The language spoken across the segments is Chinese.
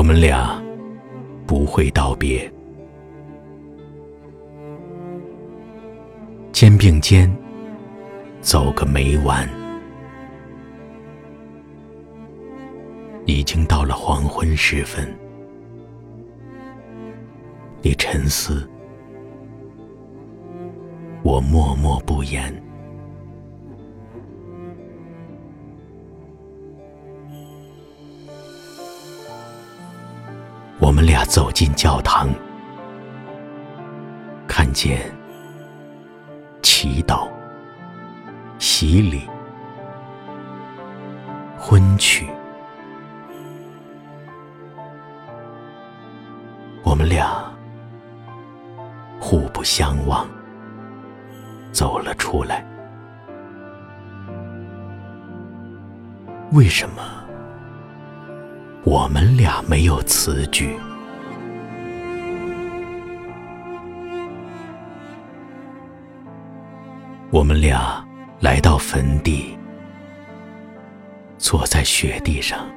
我们俩不会道别，肩并肩走个没完。已经到了黄昏时分，你沉思，我默默不言。我们俩走进教堂，看见祈祷、洗礼、婚娶。我们俩互不相望，走了出来。为什么我们俩没有词句？我们俩来到坟地，坐在雪地上，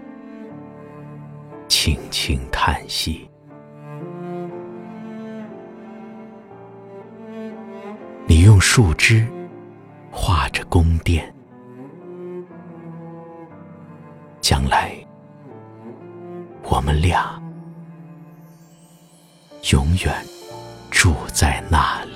轻轻叹息。你用树枝画着宫殿，将来我们俩永远住在那里。